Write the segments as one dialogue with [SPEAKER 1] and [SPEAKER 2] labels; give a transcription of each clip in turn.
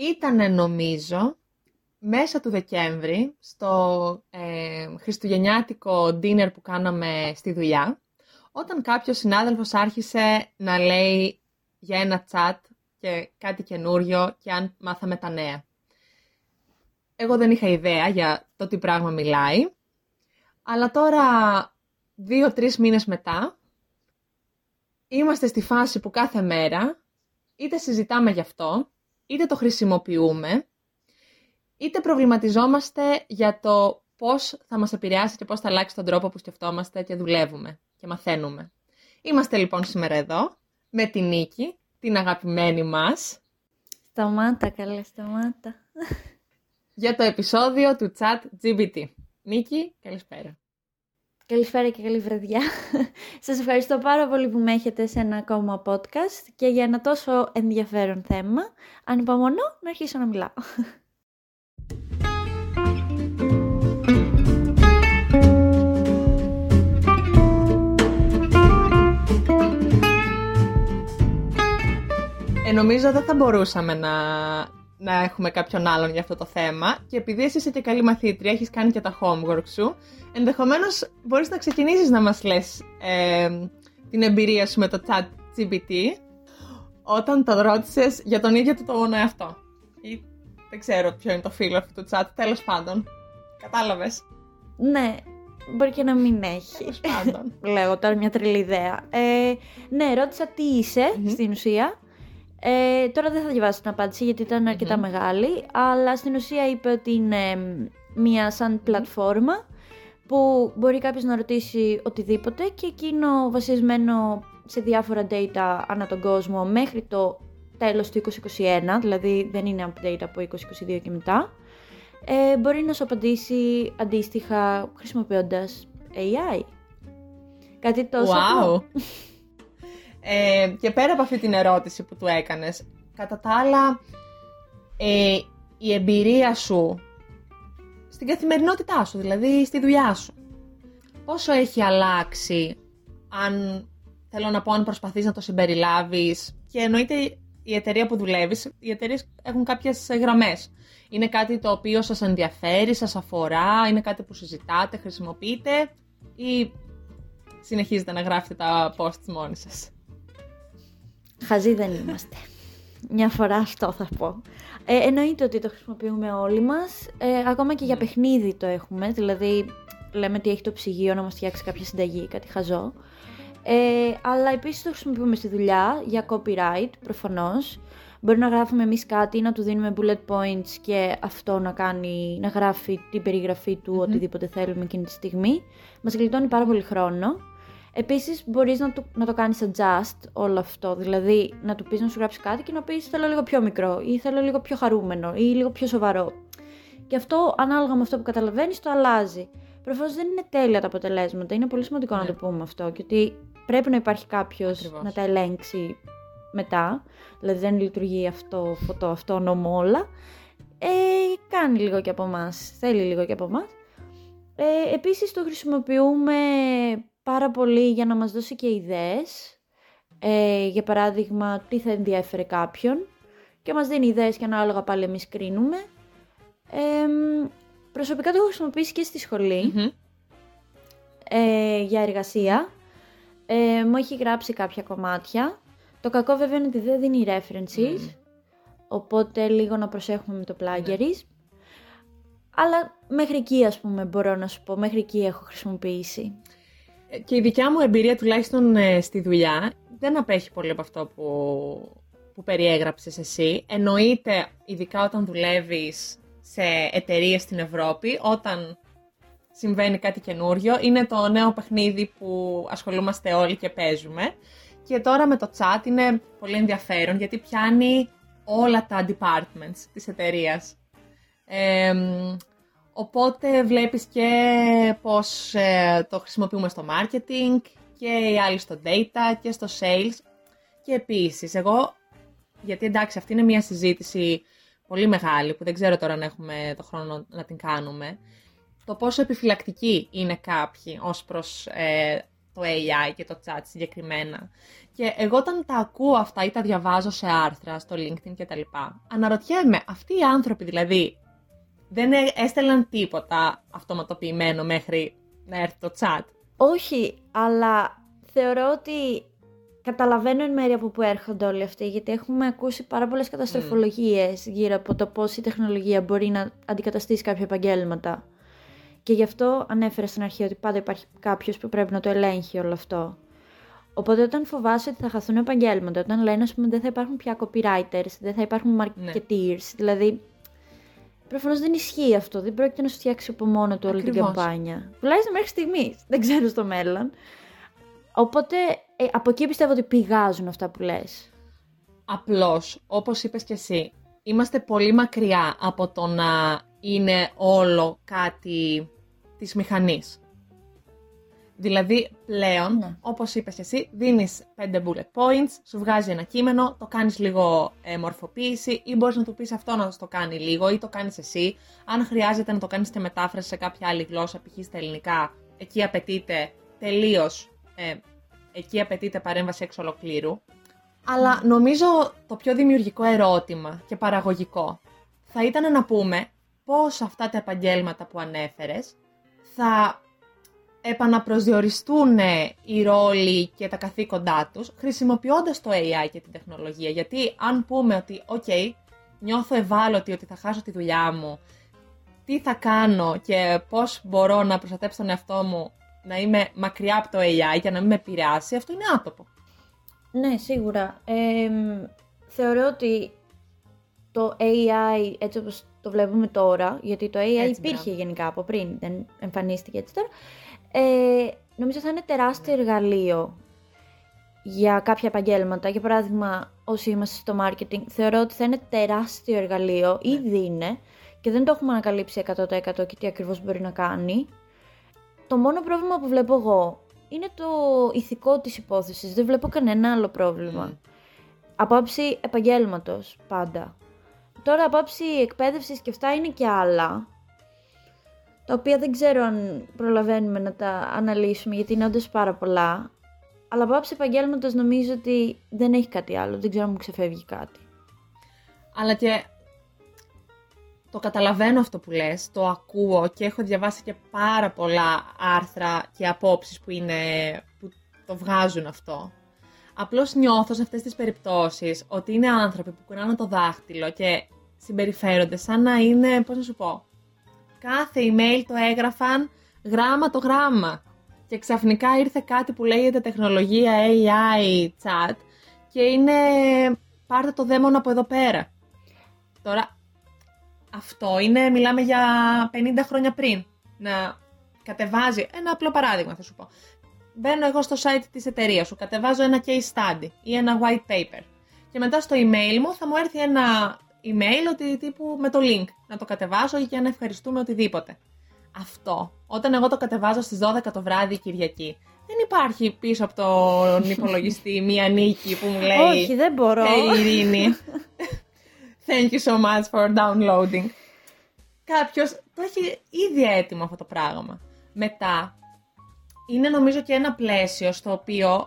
[SPEAKER 1] Ήταν νομίζω μέσα του Δεκέμβρη στο ε, χριστουγεννιάτικο dinner που κάναμε στη δουλειά όταν κάποιος συνάδελφος άρχισε να λέει για ένα chat και κάτι καινούριο και αν μάθαμε τα νέα. Εγώ δεν είχα ιδέα για το τι πράγμα μιλάει, αλλά τώρα δύο-τρεις μήνες μετά είμαστε στη φάση που κάθε μέρα είτε συζητάμε γι' αυτό, είτε το χρησιμοποιούμε, είτε προβληματιζόμαστε για το πώς θα μας επηρεάσει και πώς θα αλλάξει τον τρόπο που σκεφτόμαστε και δουλεύουμε και μαθαίνουμε. Είμαστε λοιπόν σήμερα εδώ με την Νίκη, την αγαπημένη μας.
[SPEAKER 2] Σταμάτα, καλέ, σταμάτα.
[SPEAKER 1] Για το επεισόδιο του Chat GBT. Νίκη, καλησπέρα.
[SPEAKER 2] Καλησπέρα και καλή βραδιά. Σας ευχαριστώ πάρα πολύ που με έχετε σε ένα ακόμα podcast και για ένα τόσο ενδιαφέρον θέμα. Ανυπομονώ να αρχίσω να μιλάω.
[SPEAKER 1] Ε, νομίζω δεν θα μπορούσαμε να, να έχουμε κάποιον άλλον για αυτό το θέμα και επειδή εσύ είσαι και καλή μαθήτρια, έχεις κάνει και τα homework σου, ενδεχομένως μπορείς να ξεκινήσεις να μας λες ε, την εμπειρία σου με το chat GPT όταν το ρώτησες για τον ίδιο του τον εαυτό. Ή δεν ξέρω ποιο είναι το φίλο αυτού του chat, τέλος πάντων. Κατάλαβες;
[SPEAKER 2] Ναι, μπορεί και να μην έχει. Λέω τώρα μια τρελή ιδέα. Ε, ναι, ρώτησα τι εισαι στην ουσία ε, τώρα δεν θα διαβάσω την απάντηση γιατί ήταν μεγάλη, αλλά στην ουσία είπε ότι είναι μια σαν πλατφόρμα που μπορεί κάποιος να ρωτήσει οτιδήποτε και εκείνο βασισμένο σε διάφορα data ανά τον κόσμο μέχρι το τέλος του 2021, δηλαδή δεν είναι update από 2022 και μετά, ε, μπορεί να σου απαντήσει αντίστοιχα χρησιμοποιώντας AI. Κάτι τόσο...
[SPEAKER 1] Wow. Ε, και πέρα από αυτή την ερώτηση που του έκανες, κατά τα άλλα, ε, η εμπειρία σου στην καθημερινότητά σου, δηλαδή στη δουλειά σου, πόσο έχει αλλάξει αν, θέλω να πω, αν προσπαθείς να το συμπεριλάβεις; Και εννοείται η εταιρεία που δουλεύεις, οι εταιρείες έχουν κάποιες γραμμές. Είναι κάτι το οποίο σας ενδιαφέρει, σας αφορά, είναι κάτι που συζητάτε, χρησιμοποιείτε ή συνεχίζετε να γράφετε τα posts μόνοι σας;
[SPEAKER 2] Χαζοί δεν είμαστε. Μια φορά αυτό θα πω. Ε, εννοείται ότι το χρησιμοποιούμε όλοι μας, ε, ακόμα και για ναι. παιχνίδι το έχουμε, δηλαδή λέμε ότι έχει το ψυγείο να μας φτιάξει κάποια συνταγή, κάτι χαζό. Ε, αλλά επίσης το χρησιμοποιούμε στη δουλειά για copyright, προφανώς. Μπορεί να γράφουμε εμείς κάτι, να του δίνουμε bullet points και αυτό να, κάνει, να γράφει την περιγραφή του mm οτιδήποτε θέλουμε εκείνη τη στιγμή. Μας γλιτώνει πάρα πολύ χρόνο. Επίσης, μπορείς να, το, να το κάνεις adjust όλο αυτό. Δηλαδή, να του πεις να σου γράψει κάτι και να πεις θέλω λίγο πιο μικρό, ή θέλω λίγο πιο χαρούμενο, ή λίγο πιο σοβαρό. Και αυτό, ανάλογα με αυτό που καταλαβαίνεις, το αλλάζει. Προφανώς δεν είναι τέλεια τα αποτελέσματα. Είναι πολύ σημαντικό να το ναι. πούμε αυτό. Και ότι πρέπει να υπάρχει κάποιος να τα ελέγξει μετά. Δηλαδή, δεν λειτουργεί αυτό, φωτό, αυτό, νόμο όλα. Ε, κάνει λίγο και από εμάς. Θέλει λίγο και από εμάς. Ε, επίσης το χρησιμοποιούμε πάρα πολύ για να μας δώσει και ιδέες, ε, για παράδειγμα τι θα ενδιαφέρει κάποιον και μας δίνει ιδέες και ανάλογα πάλι εμείς κρίνουμε. Ε, προσωπικά το έχω χρησιμοποιήσει και στη σχολη ε, για εργασία. Ε, μου έχει γράψει κάποια κομμάτια. Το κακό βέβαια είναι ότι δεν δίνει references, οπότε λίγο να προσέχουμε με το plagiarism. Αλλά μέχρι εκεί ας πούμε μπορώ να σου πω, μέχρι εκεί έχω χρησιμοποιήσει
[SPEAKER 1] και η δικιά μου εμπειρία τουλάχιστον ε, στη δουλειά δεν απέχει πολύ από αυτό που, που περιέγραψες εσύ. Εννοείται, ειδικά όταν δουλεύεις σε εταιρείες στην Ευρώπη, όταν συμβαίνει κάτι καινούριο, είναι το νέο παιχνίδι που ασχολούμαστε όλοι και παίζουμε. Και τώρα με το chat είναι πολύ ενδιαφέρον γιατί πιάνει όλα τα departments της εταιρείας. Οπότε βλέπεις και πώς ε, το χρησιμοποιούμε στο marketing και οι άλλοι στο data και στο sales. Και επίσης, εγώ, γιατί εντάξει αυτή είναι μια συζήτηση πολύ μεγάλη που δεν ξέρω τώρα αν έχουμε το χρόνο να την κάνουμε, το πόσο επιφυλακτικοί είναι κάποιοι ως προς ε, το AI και το chat συγκεκριμένα. Και εγώ όταν τα ακούω αυτά ή τα διαβάζω σε άρθρα, στο LinkedIn κτλ. Αναρωτιέμαι, αυτοί οι άνθρωποι δηλαδή δεν έστελναν τίποτα αυτοματοποιημένο μέχρι να έρθει το chat.
[SPEAKER 2] Όχι, αλλά θεωρώ ότι καταλαβαίνω εν μέρει από πού έρχονται όλοι αυτοί, γιατί έχουμε ακούσει πάρα πολλές καταστροφολογίες γύρω από το πώς η τεχνολογία μπορεί να αντικαταστήσει κάποια επαγγέλματα. Και γι' αυτό ανέφερα στην αρχή ότι πάντα υπάρχει κάποιος που πρέπει να το ελέγχει όλο αυτό. Οπότε όταν φοβάσαι ότι θα χαθούν επαγγέλματα, όταν λένε ας πούμε δεν θα υπάρχουν πια copywriters, δεν θα υπάρχουν
[SPEAKER 1] Ναι.
[SPEAKER 2] marketeers, δηλαδή προφανώς δεν ισχύει αυτό. Δεν πρόκειται να σου φτιάξει από μόνο του όλη την
[SPEAKER 1] Ακριβώς.
[SPEAKER 2] καμπάνια. Τουλάχιστον μέχρι στιγμής. Δεν ξέρω στο μέλλον. Οπότε ε, από εκεί πιστεύω ότι πηγάζουν αυτά που λες.
[SPEAKER 1] Απλώς, όπως είπες και εσύ, είμαστε πολύ μακριά από το να είναι όλο κάτι της μηχανής. Δηλαδή, πλέον,
[SPEAKER 2] Ναι.
[SPEAKER 1] όπως είπες εσύ, δίνεις 5 bullet points, σου βγάζει ένα κείμενο, το κάνεις λίγο ε, μορφοποίηση ή μπορείς να του πεις αυτό να το κάνει λίγο ή το κάνεις εσύ. Αν χρειάζεται να το κάνεις και μετάφρασης σε κάποια άλλη γλώσσα, π.χ. στα ελληνικά, εκεί απαιτείται τελείως, ε, εκεί απαιτείται παρέμβαση εξ ολοκλήρου. Αλλά νομίζω το πιο δημιουργικό ερώτημα και παραγωγικό θα ήταν να πούμε πώς αυτά τα επαγγέλματα που ανέφερες θα επαναπροσδιοριστούν οι ρόλοι και τα καθήκοντά τους χρησιμοποιώντας το AI και την τεχνολογία. Γιατί αν πούμε ότι, ok, νιώθω ευάλωτη ότι θα χάσω τη δουλειά μου, τι θα κάνω και πώς μπορώ να προστατέψω τον εαυτό μου να είμαι μακριά από το AI για να μην με επηρεάσει, αυτό είναι άτομο.
[SPEAKER 2] Ναι, σίγουρα. Ε, θεωρώ ότι το AI έτσι όπως το βλέπουμε τώρα, γιατί το AI
[SPEAKER 1] Έτσι,
[SPEAKER 2] υπήρχε
[SPEAKER 1] μπράβο.
[SPEAKER 2] γενικά από πριν, δεν εμφανίστηκε έτσι τώρα, ε, νομίζω θα είναι τεράστιο εργαλείο για κάποια επαγγέλματα. Για παράδειγμα, όσοι είμαστε στο marketing, θεωρώ ότι θα είναι τεράστιο εργαλείο, ήδη είναι, και δεν το έχουμε ανακαλύψει 100% και τι ακριβώς μπορεί να κάνει. Το μόνο πρόβλημα που βλέπω εγώ είναι το ηθικό της υπόθεσης. Δεν βλέπω κανένα άλλο πρόβλημα.
[SPEAKER 1] Μμ.
[SPEAKER 2] Από άψη επαγγέλματος πάντα. Τώρα από άψη εκπαίδευσης και αυτά είναι και άλλα. Τα οποία δεν ξέρω αν προλαβαίνουμε να τα αναλύσουμε γιατί είναι όντως πάρα πολλά. Αλλά από άψη επαγγέλματος νομίζω ότι δεν έχει κάτι άλλο. Δεν ξέρω αν μου ξεφεύγει κάτι.
[SPEAKER 1] Αλλά και το καταλαβαίνω αυτό που λες, το ακούω και έχω διαβάσει και πάρα πολλά άρθρα και απόψεις που, είναι, που το βγάζουν αυτό. Απλώς νιώθω σε αυτές τις περιπτώσεις ότι είναι άνθρωποι που κουνάνε το δάχτυλο και συμπεριφέρονται σαν να είναι, πώς να σου πω, κάθε email το έγραφαν γράμμα το γράμμα. Και ξαφνικά ήρθε κάτι που λέγεται τεχνολογία AI chat και είναι πάρτε το δαίμον από εδώ πέρα. Τώρα, αυτό είναι, μιλάμε για 50 χρόνια πριν. Να κατεβάζει, ένα απλό παράδειγμα θα σου πω. Μπαίνω εγώ στο site της εταιρείας σου, κατεβάζω ένα case study ή ένα white paper. Και μετά στο email μου θα μου έρθει ένα email ότι τύπου με το link να το κατεβάσω για να ευχαριστούμε οτιδήποτε. Αυτό, όταν εγώ το κατεβάζω στις 12 το βράδυ Κυριακή, δεν υπάρχει πίσω από τον υπολογιστή μία νίκη που μου λέει
[SPEAKER 2] Όχι, δεν μπορώ.
[SPEAKER 1] Hey Ειρήνη, thank you so much for downloading. Κάποιος το έχει ήδη έτοιμο αυτό το πράγμα. Μετά, είναι νομίζω και ένα πλαίσιο στο οποίο,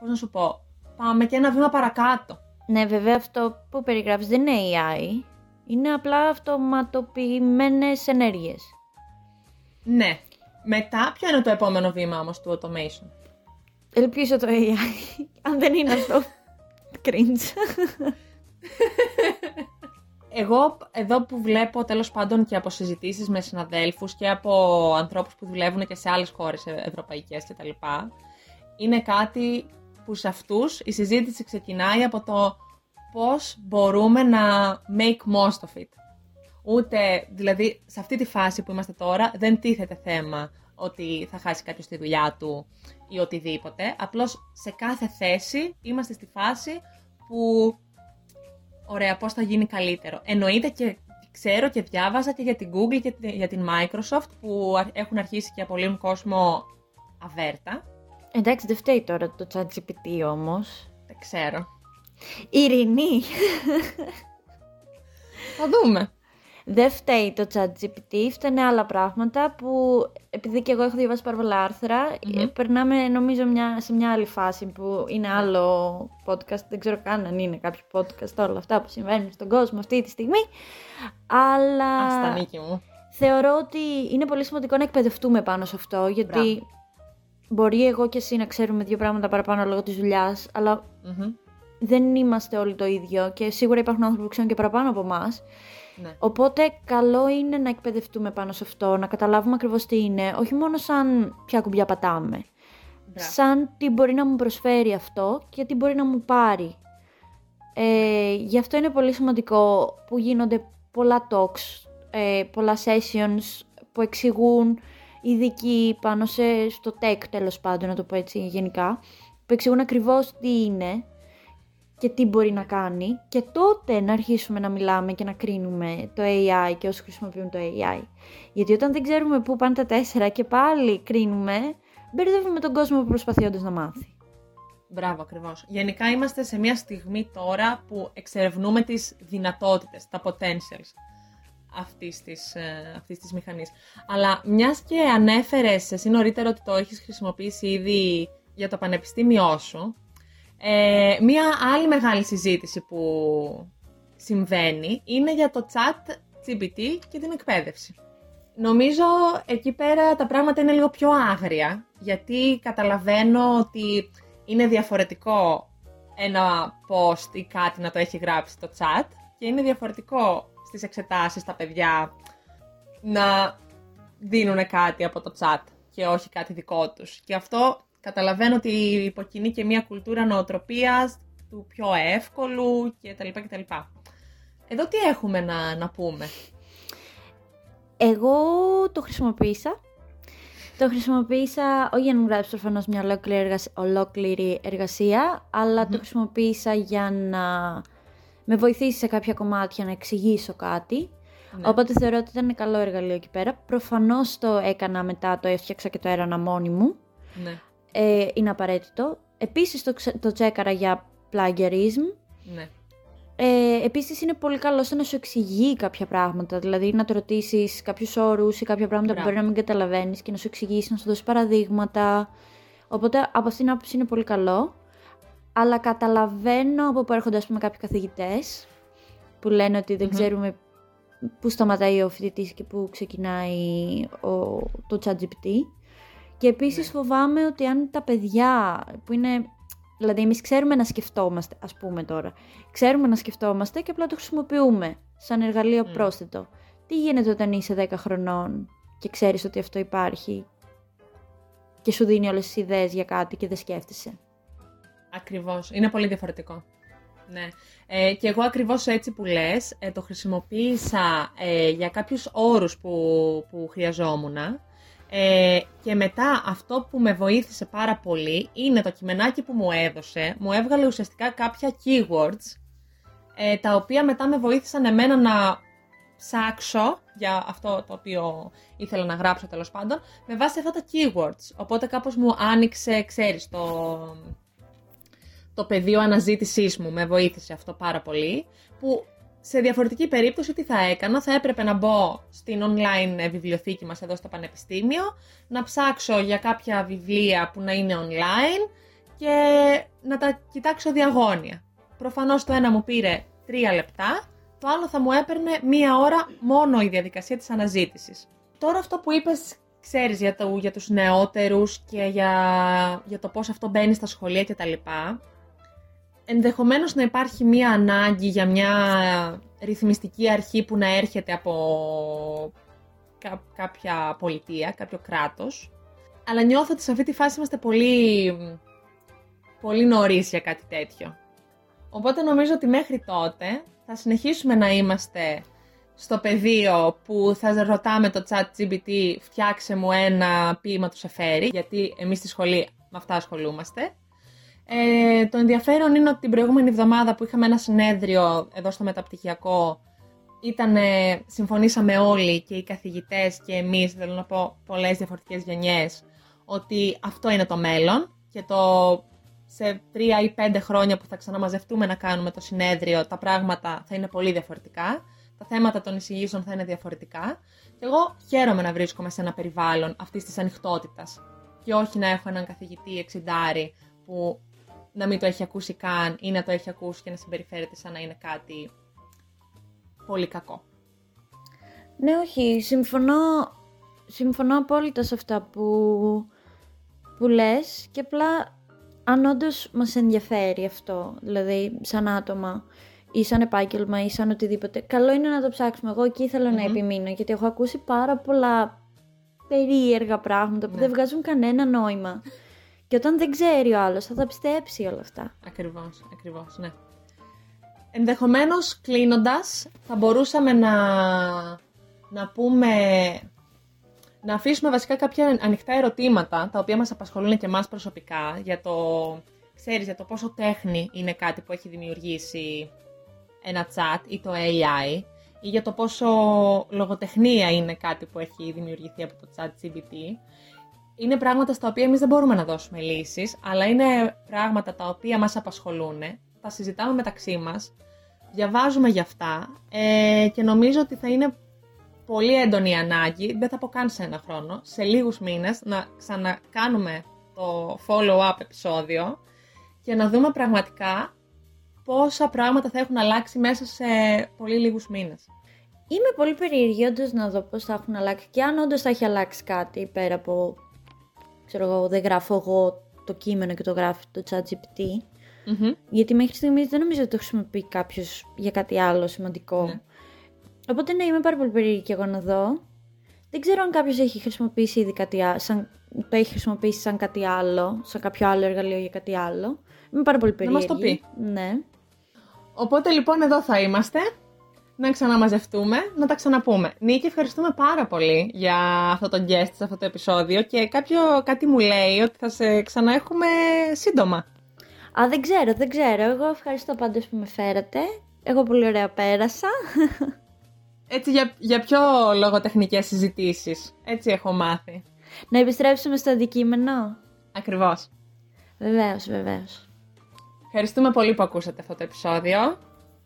[SPEAKER 1] πώς να σου πω, πάμε και ένα βήμα παρακάτω.
[SPEAKER 2] Ναι, βέβαια αυτό που περιγράφεις δεν είναι AI. Είναι απλά αυτοματοποιημένες ενέργειες.
[SPEAKER 1] Ναι. Μετά, ποιο είναι το επόμενο βήμα όμως του automation;
[SPEAKER 2] Ελπίζω το AI. Αν δεν είναι αυτό. Cringe.
[SPEAKER 1] Εγώ εδώ που βλέπω τέλος πάντων και από συζητήσεις με συναδέλφους και από ανθρώπους που δουλεύουν και σε άλλες χώρες ε- ευρωπαϊκές κτλ. Είναι κάτι που σε αυτούς η συζήτηση ξεκινάει από το πώς μπορούμε να make most of it. Ούτε, δηλαδή, σε αυτή τη φάση που είμαστε τώρα δεν τίθεται θέμα ότι θα χάσει κάποιος τη δουλειά του ή οτιδήποτε. Απλώς σε κάθε θέση είμαστε στη φάση που Ωραία, πώς θα γίνει καλύτερο. Εννοείται και ξέρω και διάβαζα και για την Google και για την Microsoft που α- έχουν αρχίσει και απολύουν κόσμο αβέρτα.
[SPEAKER 2] Εντάξει, δεν φταίει τώρα το ChatGPT όμως.
[SPEAKER 1] Δεν ξέρω.
[SPEAKER 2] Ειρηνή.
[SPEAKER 1] Θα δούμε.
[SPEAKER 2] Δεν φταίει το chat GPT, φταίνε άλλα πράγματα που επειδή και εγώ έχω διαβάσει πάρα πολλά ε, περνάμε νομίζω μια, σε μια άλλη φάση που είναι άλλο podcast, δεν ξέρω καν αν είναι κάποιο podcast όλα αυτά που συμβαίνουν στον κόσμο αυτή τη στιγμή, αλλά...
[SPEAKER 1] Άστα μου.
[SPEAKER 2] Θεωρώ ότι είναι πολύ σημαντικό να εκπαιδευτούμε πάνω σε αυτό, γιατί μπορεί εγώ και εσύ να ξέρουμε δύο πράγματα παραπάνω λόγω της δουλειάς, δεν είμαστε όλοι το ίδιο και σίγουρα υπάρχουν άνθρωποι που ξέρουν και παραπάνω από εμάς. Ναι. Οπότε καλό είναι να εκπαιδευτούμε πάνω σε αυτό, να καταλάβουμε ακριβώς τι είναι, όχι μόνο σαν ποια κουμπιά πατάμε, σαν τι μπορεί να μου προσφέρει αυτό και τι μπορεί να μου πάρει. Ε, γι' αυτό είναι πολύ σημαντικό που γίνονται πολλά talks, ε, πολλά sessions που εξηγούν ειδικοί πάνω σε, στο tech τέλος πάντων, να το πω έτσι γενικά, που εξηγούν ακριβώς τι είναι και τι μπορεί να κάνει και τότε να αρχίσουμε να μιλάμε και να κρίνουμε το AI και όσοι χρησιμοποιούν το AI. Γιατί όταν δεν ξέρουμε πού πάνε τα τέσσερα και πάλι κρίνουμε, μπερδεύουμε τον κόσμο που προσπαθεί όντως να μάθει.
[SPEAKER 1] Μπράβο, ακριβώς. Γενικά είμαστε σε μια στιγμή τώρα που εξερευνούμε τις δυνατότητες, τα potentials αυτής της, ε, αυτής της μηχανής. Αλλά μιας και ανέφερες εσύ νωρίτερα ότι το έχεις χρησιμοποιήσει ήδη για το πανεπιστήμιό σου, ε, μία άλλη μεγάλη συζήτηση που συμβαίνει είναι για το chat GPT και την εκπαίδευση. Νομίζω εκεί πέρα τα πράγματα είναι λίγο πιο άγρια, γιατί καταλαβαίνω ότι είναι διαφορετικό ένα post ή κάτι να το έχει γράψει το chat και είναι διαφορετικό στις εξετάσεις τα παιδιά να δίνουν κάτι από το chat και όχι κάτι δικό τους. Και αυτό Καταλαβαίνω ότι υποκινεί και μια κουλτούρα νοοτροπίας του πιο εύκολου κτλ. κτλ. Εδώ τι έχουμε να, να πούμε;
[SPEAKER 2] Εγώ το χρησιμοποίησα. Το χρησιμοποίησα όχι για να μου γράψει προφανώς μια ολόκληρη, εργασία, ολόκληρη εργασία, το χρησιμοποίησα για να με βοηθήσει σε κάποια κομμάτια να εξηγήσω κάτι. Ναι. Οπότε θεωρώ ότι ήταν καλό εργαλείο εκεί πέρα. Προφανώς το έκανα μετά, το έφτιαξα και το έρανα μόνη μου. Ναι ε, είναι απαραίτητο. Επίσης το, το τσέκαρα για plagiarism.
[SPEAKER 1] Ναι.
[SPEAKER 2] Ε, επίσης είναι πολύ καλό στο να σου εξηγεί κάποια πράγματα, δηλαδή να το ρωτήσεις κάποιους όρους ή κάποια πράγματα που μπορεί να μην καταλαβαίνεις και να σου εξηγήσει, να σου δώσει παραδείγματα. Οπότε από αυτήν την άποψη είναι πολύ καλό. Αλλά καταλαβαίνω από πού έρχονται ας πούμε, κάποιοι καθηγητές που λένε ότι δεν ξέρουμε πού σταματάει ο φοιτητής και πού ξεκινάει ο, το ChatGPT. Και επίσης ναι. φοβάμαι ότι αν τα παιδιά που είναι... Δηλαδή εμείς ξέρουμε να σκεφτόμαστε, ας πούμε τώρα. Ξέρουμε να σκεφτόμαστε και απλά το χρησιμοποιούμε σαν εργαλείο mm. πρόσθετο. Τι γίνεται όταν είσαι 10 χρονών και ξέρεις ότι αυτό υπάρχει και σου δίνει όλες τις ιδέες για κάτι και δεν σκέφτεσαι;
[SPEAKER 1] Ακριβώς. Είναι πολύ διαφορετικό. Ναι. Ε, και εγώ ακριβώς έτσι που λες, ε, το χρησιμοποίησα ε, για κάποιους όρους που, που χρειαζόμουν ε, και μετά αυτό που με βοήθησε πάρα πολύ είναι το κειμενάκι που μου έδωσε. Μου έβγαλε ουσιαστικά κάποια keywords, ε, τα οποία μετά με βοήθησαν εμένα να ψάξω για αυτό το οποίο ήθελα να γράψω τέλος πάντων, με βάση αυτά τα keywords. Οπότε κάπως μου άνοιξε, ξέρεις, το, το πεδίο αναζήτησής μου, με βοήθησε αυτό πάρα πολύ, που σε διαφορετική περίπτωση τι θα έκανα, θα έπρεπε να μπω στην online βιβλιοθήκη μας εδώ στο Πανεπιστήμιο, να ψάξω για κάποια βιβλία που να είναι online και να τα κοιτάξω διαγώνια. Προφανώς το ένα μου πήρε τρία λεπτά, το άλλο θα μου έπαιρνε μία ώρα μόνο η διαδικασία της αναζήτησης. Τώρα αυτό που είπες, ξέρεις, για, το, για τους νεότερους και για, για το πώς αυτό μπαίνει στα σχολεία κτλ ενδεχομένως να υπάρχει μία ανάγκη για μια ρυθμιστική αρχή που να έρχεται από κάποια πολιτεία, κάποιο κράτος. Αλλά νιώθω ότι σε αυτή τη φάση είμαστε πολύ, πολύ νωρίς για κάτι τέτοιο. Οπότε νομίζω ότι μέχρι τότε θα συνεχίσουμε να είμαστε στο πεδίο που θα ρωτάμε το chat GPT φτιάξε μου ένα ποίημα του Σεφέρι, γιατί εμείς στη σχολή με αυτά ασχολούμαστε. Ε, το ενδιαφέρον είναι ότι την προηγούμενη εβδομάδα που είχαμε ένα συνέδριο εδώ στο μεταπτυχιακό ήταν, συμφωνήσαμε όλοι και οι καθηγητές και εμείς, θέλω να πω πολλές διαφορετικές γενιές, ότι αυτό είναι το μέλλον και το σε τρία ή πέντε χρόνια που θα ξαναμαζευτούμε να κάνουμε το συνέδριο, τα πράγματα θα είναι πολύ διαφορετικά. τα θέματα των εισηγήσεων θα είναι διαφορετικά. Και εγώ χαίρομαι να βρίσκομαι σε ένα περιβάλλον αυτής της ανοιχτότητας. Και όχι να έχω έναν καθηγητή εξιντάρι που να μην το έχει ακούσει καν ή να το έχει ακούσει και να συμπεριφέρεται σαν να είναι κάτι πολύ κακό.
[SPEAKER 2] Ναι, όχι, συμφωνώ, συμφωνώ απόλυτα σε αυτά που, που λες και απλά αν όντως μας ενδιαφέρει αυτό, δηλαδή σαν άτομα ή σαν επάγγελμα ή σαν οτιδήποτε, καλό είναι να το ψάξουμε. Εγώ εκεί να επιμείνω, γιατί έχω ακούσει πάρα πολλά περίεργα πράγματα που ναι. δεν βγάζουν κανένα νόημα. Και όταν δεν ξέρει ο άλλος θα τα πιστέψει όλα αυτά.
[SPEAKER 1] Ακριβώς, ακριβώς, ναι. Ενδεχομένως κλείνοντας θα μπορούσαμε να, να πούμε να αφήσουμε βασικά κάποια ανοιχτά ερωτήματα τα οποία μας απασχολούν και εμάς προσωπικά για το, ξέρεις, για το πόσο τέχνη είναι κάτι που έχει δημιουργήσει ένα chat ή το AI ή για το πόσο λογοτεχνία είναι κάτι που έχει δημιουργηθεί από το chat GPT. Είναι πράγματα στα οποία εμείς δεν μπορούμε να δώσουμε λύσεις, αλλά είναι πράγματα τα οποία μας απασχολούν, τα συζητάμε μεταξύ μας, διαβάζουμε γι' αυτά ε, και νομίζω ότι θα είναι πολύ έντονη ανάγκη, δεν θα πω καν σε ένα χρόνο, σε λίγους μήνες να ξανακάνουμε το follow-up επεισόδιο και να δούμε πραγματικά πόσα πράγματα θα έχουν αλλάξει μέσα σε πολύ λίγους μήνες.
[SPEAKER 2] Είμαι πολύ περίεργη όντως να δω πώς θα έχουν αλλάξει και αν όντως θα έχει αλλάξει κάτι πέρα από, ξέρω εγώ, δεν γράφω εγώ το κείμενο και το γράφει το ChatGPT. mm Γιατί μέχρι στιγμής δεν νομίζω ότι το χρησιμοποιεί κάποιος για κάτι άλλο σημαντικό. Ναι. Οπότε ναι, είμαι πάρα πολύ περίεργη και εγώ να δω. Δεν ξέρω αν κάποιος έχει χρησιμοποιήσει ήδη κάτι άλλο, σαν, το έχει χρησιμοποιήσει σαν κάτι άλλο, σαν κάποιο άλλο εργαλείο για κάτι άλλο. Είμαι πάρα πολύ περίεργη.
[SPEAKER 1] Να μας το πει.
[SPEAKER 2] Ναι.
[SPEAKER 1] Οπότε λοιπόν εδώ θα είμαστε. Να ξαναμαζευτούμε, να τα ξαναπούμε. Νίκη, ευχαριστούμε πάρα πολύ για αυτό το guest σε αυτό το επεισόδιο και κάποιο κάτι μου λέει ότι θα σε ξαναέχουμε σύντομα.
[SPEAKER 2] Α, δεν ξέρω, δεν ξέρω. Εγώ ευχαριστώ πάντως που με φέρατε. Εγώ πολύ ωραία πέρασα.
[SPEAKER 1] Έτσι για, για πιο λογοτεχνικές συζητήσεις. Έτσι έχω μάθει.
[SPEAKER 2] Να επιστρέψουμε στο αντικείμενο;
[SPEAKER 1] Ακριβώς.
[SPEAKER 2] Βεβαίως, βεβαίως.
[SPEAKER 1] Ευχαριστούμε πολύ που ακούσατε αυτό το επεισόδιο.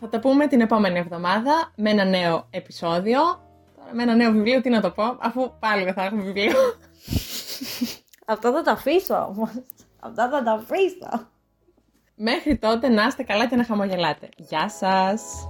[SPEAKER 1] Θα τα πούμε την επόμενη εβδομάδα με ένα νέο επεισόδιο. Τώρα με ένα νέο βιβλίο, τι να το πω, αφού πάλι δεν θα έχουμε βιβλίο.
[SPEAKER 2] Αυτό θα το αφήσω όμως. Αυτό θα το αφήσω.
[SPEAKER 1] Μέχρι τότε να είστε καλά και να χαμογελάτε. Γεια σας!